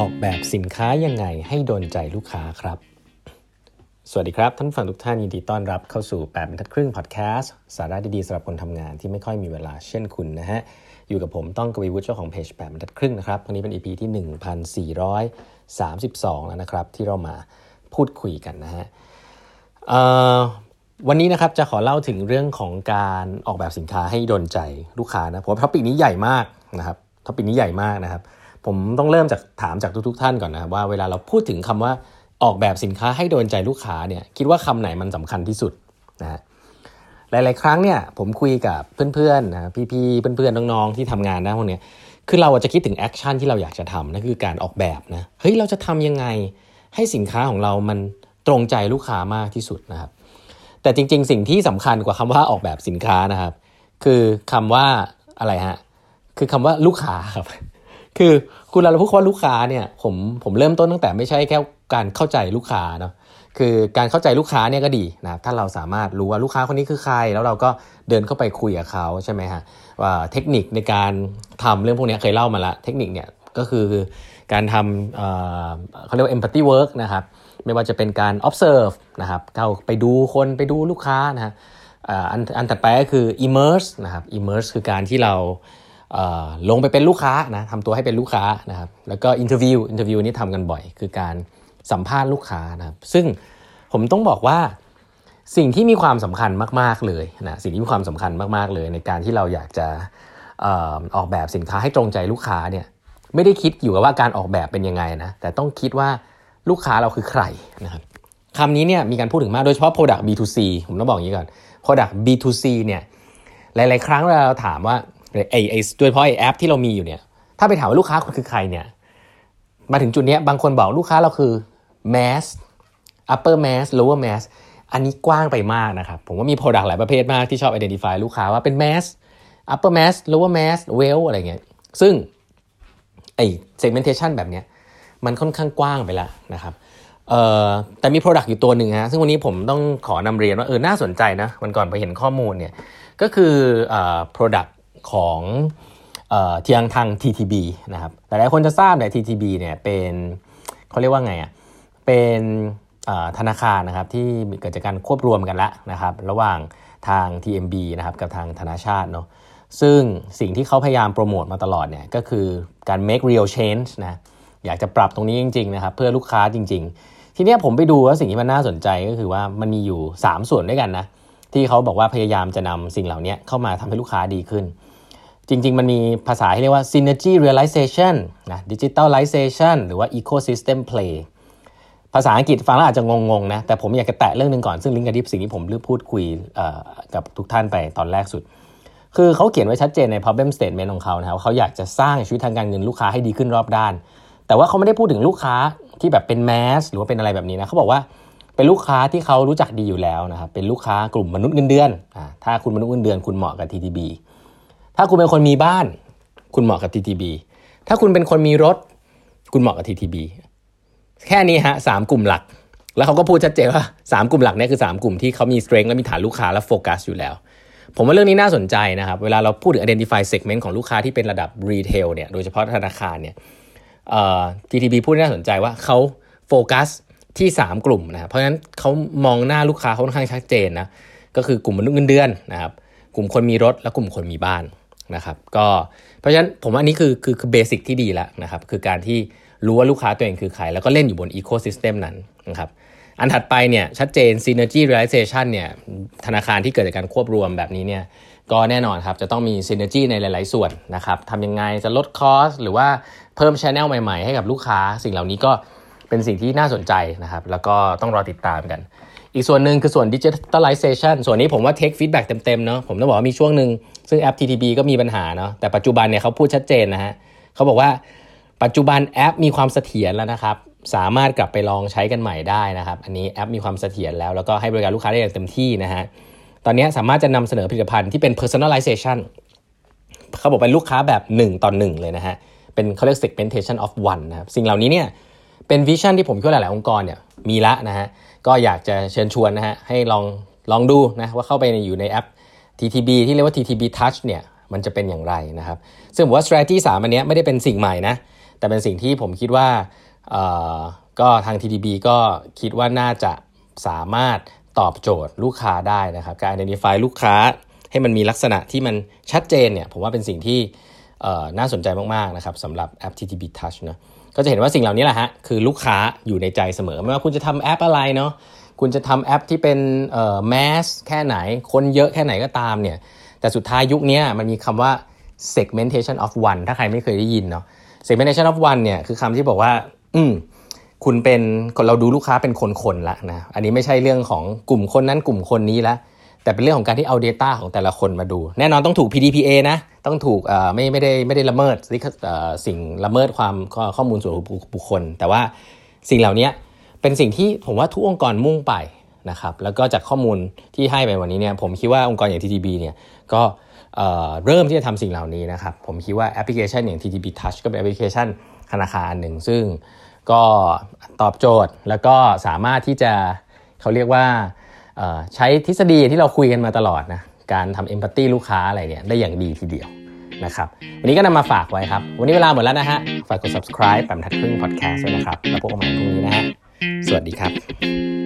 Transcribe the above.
ออกแบบสินค้ายังไงให้โดนใจลูกค้าครับ สวัสดีครับ ท่านฟังทุกท่านยินดีต้อนรับเข้าสู่8บรรทัดครึ่งพอดแคสต์สาระดีๆสำหรับคนทำงานที่ไม่ค่อยมีเวลาเช่นคุณนะฮะ อยู่กับผมต้องกวีวุฒิเจ้าของเพจ8บรรทัดครึ่งนะครับวันนี้เป็น EP ที่ 1432 แล้วนะครับ ที่เรามาพูดคุยกันนะฮะวันนี้นะครับจะขอเล่าถึงเรื่องของการออกแบบสินค้าให้โดนใจลูกค้านะผมว่าท็อปิกนี้ใหญ่มากนะครับ topic นี้ใหญ่มากนะครับ ผมต้องเริ่มจากถามจากทุก ๆ ท่านก่อนนะครับว่าเวลาเราพูดถึงคำว่าออกแบบสินค้าให้โดนใจลูกค้าเนี่ยคิดว่าคำไหนมันสำคัญที่สุดนะฮะหลาย ๆ ครั้งเนี่ยผมคุยกับเพื่อนๆนะพี่ๆเพื่อนๆน้องๆที่ทำงานนะพวกเนี้ยคือเราจะคิดถึง action ที่เราอยากจะทำนั่นคือการออกแบบนะเฮ้ยเราจะทำยังไงให้สินค้าของเรามันตรงใจลูกค้ามากที่สุดนะครับแต่จริง ๆ สิ่งที่สำคัญกว่าคำว่าออกแบบสินค้านะครับ คือคำว่าอะไรฮะคือคำว่าลูกค้าครับ คือคุณเราพูดว่าลูกค้าเนี่ยผมผมเริ่มต้นตั้งแต่ไม่ใช่แค่การเข้าใจลูกค้าเนาะคือการเข้าใจลูกค้าเนี่ยก็ดีนะถ้าเราสามารถรู้ว่าลูกค้าคนนี้คือใคร แล้วเราก็เดินเข้าไปคุยกับเขาใช่ไหมฮะว่าเทคนิคในการทำเรื่องพวกนี้เคยเล่ามาละเทคนิคเนี่ยก็คือการทำเขาเรียกว่า empathy work นะครับไม่ว่าจะเป็นการ observe นะครับเข้าไปดูคนไปดูลูกค้านะฮะอันอันถัดไปก็คือ immerse นะครับ immerse คือการที่เรา ลงไปเป็นลูกค้านะทำตัวให้เป็นลูกค้านะครับแล้วก็ interview interview นี่ทำกันบ่อย คือการสัมภาษณ์ลูกค้านะครับซึ่งผมต้องบอกว่าสิ่งที่มีความสำคัญมาก ๆ เลยนะสิ่งที่มีความสำคัญมาก ๆ เลย ในการที่เราอยากจะออกแบบสินค้าให้ตรงใจลูกค้าเนี่ยไม่ได้คิดอยู่กับว่าการออกแบบเป็นยังไงนะแต่ต้องคิดว่าลูกค้าเราคือใครนะครับคำนี้เนี่ยมีการพูดถึงมากโดยเฉพาะ Product B2C ผมต้องบอกอย่างนี้ก่อน Product B2C เนี่ยหลาย ๆ ครั้งเราถามว่า ไอไอโดยเฉพาะไอแอปที่เรามีอยู่เนี่ย ถ้าไปถามว่าลูกค้าคุณคือใครเนี่ย มาถึงจุดนี้บางคนบอกลูกค้าเราคือ mass upper mass lower mass อันนี้กว้างไปมากนะครับ ผมว่ามี product หลายประเภทมากที่ชอบ identify ลูกค้าว่าเป็น mass upper mass lower mass well อะไรเงี้ย ซึ่งไอ segmentation แบบเนี้ยมันค่อนข้างกว้างไปแล้วนะครับเอ่อแต่มี product อยู่ตัวหนึ่งฮะซึ่งวันนี้ผมต้องขอนำเรียนว่าเออน่าสนใจนะวันก่อนไปเห็นข้อมูลเนี่ยก็คือเอ่อ product ของเทียงทาง TTB นะครับหลายๆคนจะทราบเนี่ย TTB เนี่ยเป็นเขาเรียกว่าไงอะเป็นธนาคารนะครับที่เกิดจากการควบรวมกันละนะครับ ระหว่างทาง TMB นะครับกับทางธนาชาติเนาะซึ่งสิ่งที่เขาพยายามโปรโมทมาตลอดเนี่ยก็คือการ make real change นะอยากจะปรับตรงนี้จริงๆนะครับเพื่อลูกค้าจริง ๆ ทีนี้ผมไปดูว่าสิ่งที่มันน่าสนใจก็คือว่ามันมีอยู่ 3 ส่วนด้วยกันนะที่เขาบอกว่าพยายามจะนำสิ่งเหล่านี้เข้ามาทำให้ลูกค้าดีขึ้น จริง ๆ มันมีภาษาที่เรียกว่า synergy realization นะ digitalization หรือว่า ecosystem play ภาษาอังกฤษฟังแล้วอาจจะงงๆนะ แต่ผมอยากจะแตะเรื่องหนึ่งก่อน ซึ่งลิงก์กับที่สิ่งที่ผมเลือกพูดคุยกับทุกท่านไปตอนแรกสุด คือเขาเขียนไว้ชัดเจนใน problem statement ของเขานะครับเขาอยากจะสร้างชีวิตทางการเงินลูกค้าให้ดีขึ้นรอบด้าน แต่ว่าเขาไม่ได้พูดถึงลูกค้าที่แบบเป็นแมสหรือว่าเป็นอะไรแบบนี้นะเขาบอกว่าเป็นลูกค้าที่เขารู้จักดีอยู่แล้วนะครับเป็นลูกค้ากลุ่มมนุษย์เงินเดือนถ้าคุณมนุษย์เงินเดือนคุณเหมาะกับ TTB ถ้าคุณเป็นคนมีบ้าน คุณเหมาะกับ TTB ถ้าคุณเป็นคนมีรถ คุณเหมาะกับ TTB แค่นี้ฮะสามกลุ่มหลัก แล้วเขาก็พูดชัดเจนว่าสามกลุ่มหลักนี่คือสามกลุ่มที่เขามี strength และมีฐานลูกค้าและโฟกัสอยู่แล้วผมว่าเรื่องนี้น่าสนใจนะครับ เวลาเราพูดถึง identify segment ของลูกค้าที่เป็นระดับ retail เนี่ย โดยเฉพาะธนาคารเนี่ย TTB พูดน่าสนใจว่าเขาโฟกัสที่ 3 กลุ่มนะเพราะฉะนั้นเขามองหน้าลูกค้าเขาค่อนข้างชัดเจนนะ ก็คือกลุ่มมนุษย์เงินเดือนนะครับ กลุ่มคนมีรถและกลุ่มคนมีบ้าน นะครับก็เพราะฉะนั้นผมว่าอันนี้คือคือคือ basic ที่ดีแล้วนะครับคือการที่รู้ว่าลูกค้าตัวเองคือใคร แล้วก็เล่นอยู่บน ecosystem นั้นนะครับอันถัดไปเนี่ยชัดเจน synergy realization เนี่ยธนาคารที่เกิดจากการควบรวมแบบนี้เนี่ยก็แน่นอนครับจะต้องมี synergy ในหลาย ๆ ส่วนนะครับทำยังไงจะลด cost หรือว่าเพิ่มช anel ใหม่ ๆ ให้กับลูกค้า สิ่งเหล่านี้ก็เป็นสิ่งที่น่าสนใจนะครับแล้วก็ต้องรอติดตามกัน อีกส่วนหนึ่งคือส่วน digitalization ส่วนนี้ผมว่า take feedback เต็มๆเนาะผมต้องบอกว่ามีช่วงหนึ่งซึ่งแอป TTB ก็มีปัญหาเนาะแต่ปัจจุบันเนี่ยเขาพูดชัดเจนนะฮะเขาบอกว่าปัจจุบันแอปมีความเสถียรแล้วนะครับ สามารถกลับไปลองใช้กันใหม่ได้นะครับ อันนี้แอปมีความเสถียรแล้ว แล้วก็ให้บริการลูกค้าได้อย่างเต็มที่นะฮะตอนนี้สามารถจะนำเสนอผลิตภัณฑ์ที่เป็น personalization เขาบอกเป็นลูกค้าแบบ 1 ต่อ 1 เลยนะฮะเป็นเขาเรียก segmentation of one นะครับสิ่งเหล่านี้เนี่ย เป็นวิชั่นที่ผมคิดว่าหลาย ๆ องค์กรเนี่ยมีละนะฮะก็อยากจะเชิญชวนนะฮะให้ลองลองดูนะว่าเข้าไปอยู่ในแอป TTB ที่เรียกว่า TTB Touch เนี่ยมันจะเป็นอย่างไรนะครับ ซึ่งผมว่า strategy 3อันนี้ไม่ได้เป็นสิ่งใหม่นะ แต่เป็นสิ่งที่ผมคิดว่าก็ทาง TDB ก็คิดว่าน่าจะสามารถตอบโจทย์ลูกค้าได้นะครับ การ identify ลูกค้าให้มันมีลักษณะที่มันชัดเจนเนี่ยผมว่าเป็นสิ่งที่น่าสนใจมาก ๆ นะครับสำหรับแอป TTB Touch นะ ก็จะเห็นว่าสิ่งเหล่านี้แหละฮะคือลูกค้าอยู่ในใจเสมอไม่ว่าคุณจะทำแอปอะไรเนาะคุณจะทำแอปที่เป็นเอ่อแมสแค่ไหน คนเยอะแค่ไหนก็ตามเนี่ยแต่สุดท้ายยุคนี้มันมีคำว่า segmentation of one ถ้าใครไม่เคยได้ยินเนาะ segmentation of one เนี่ยคือคำที่บอกว่า อืมคุณเป็นเราดูลูกค้าเป็นคนๆละนะ อันนี้ไม่ใช่เรื่องของกลุ่มคนนั้นกลุ่มคนนี้ละ แต่เป็นเรื่องของการที่เอา Data ของแต่ละคนมาดู แน่นอนต้องถูก PDPA นะ ต้องถูกไม่ไม่ได้ไม่ได้ละเมิดสิ่งละเมิดความข้อมูลส่วนบุคคล แต่ว่าสิ่งเหล่านี้เป็นสิ่งที่ผมว่าทุกองค์กรมุ่งไปนะครับแล้วก็จากข้อมูลที่ให้ไปวันนี้เนี่ยผมคิดว่าองค์กรอย่าง TTB เนี่ยก็เริ่มที่จะทำสิ่งเหล่านี้นะครับผมคิดว่าแอปพลิเคชันอย่าง TTB Touch ก็เป็นแอปพลิเคชันธนาคารหนึ่ง ซึ่งก็ตอบโจทย์แล้วก็สามารถที่จะเขาเรียกว่า ใช้ทฤษฎีที่เราคุยกันมาตลอดนะการทำเอมพัตตีลูกค้าอะไรเนี่ยได้อย่างดีทีเดียวนะครับวันนี้ก็นำมาฝากไว้ครับ วันนี้เวลาหมดแล้วนะฮะฝากกด subscribe แปมทัดครึ่ง podcast ด้วยนะครับ แล้วพบกันใหม่พรุ่งนี้นะฮะสวัสดีครับ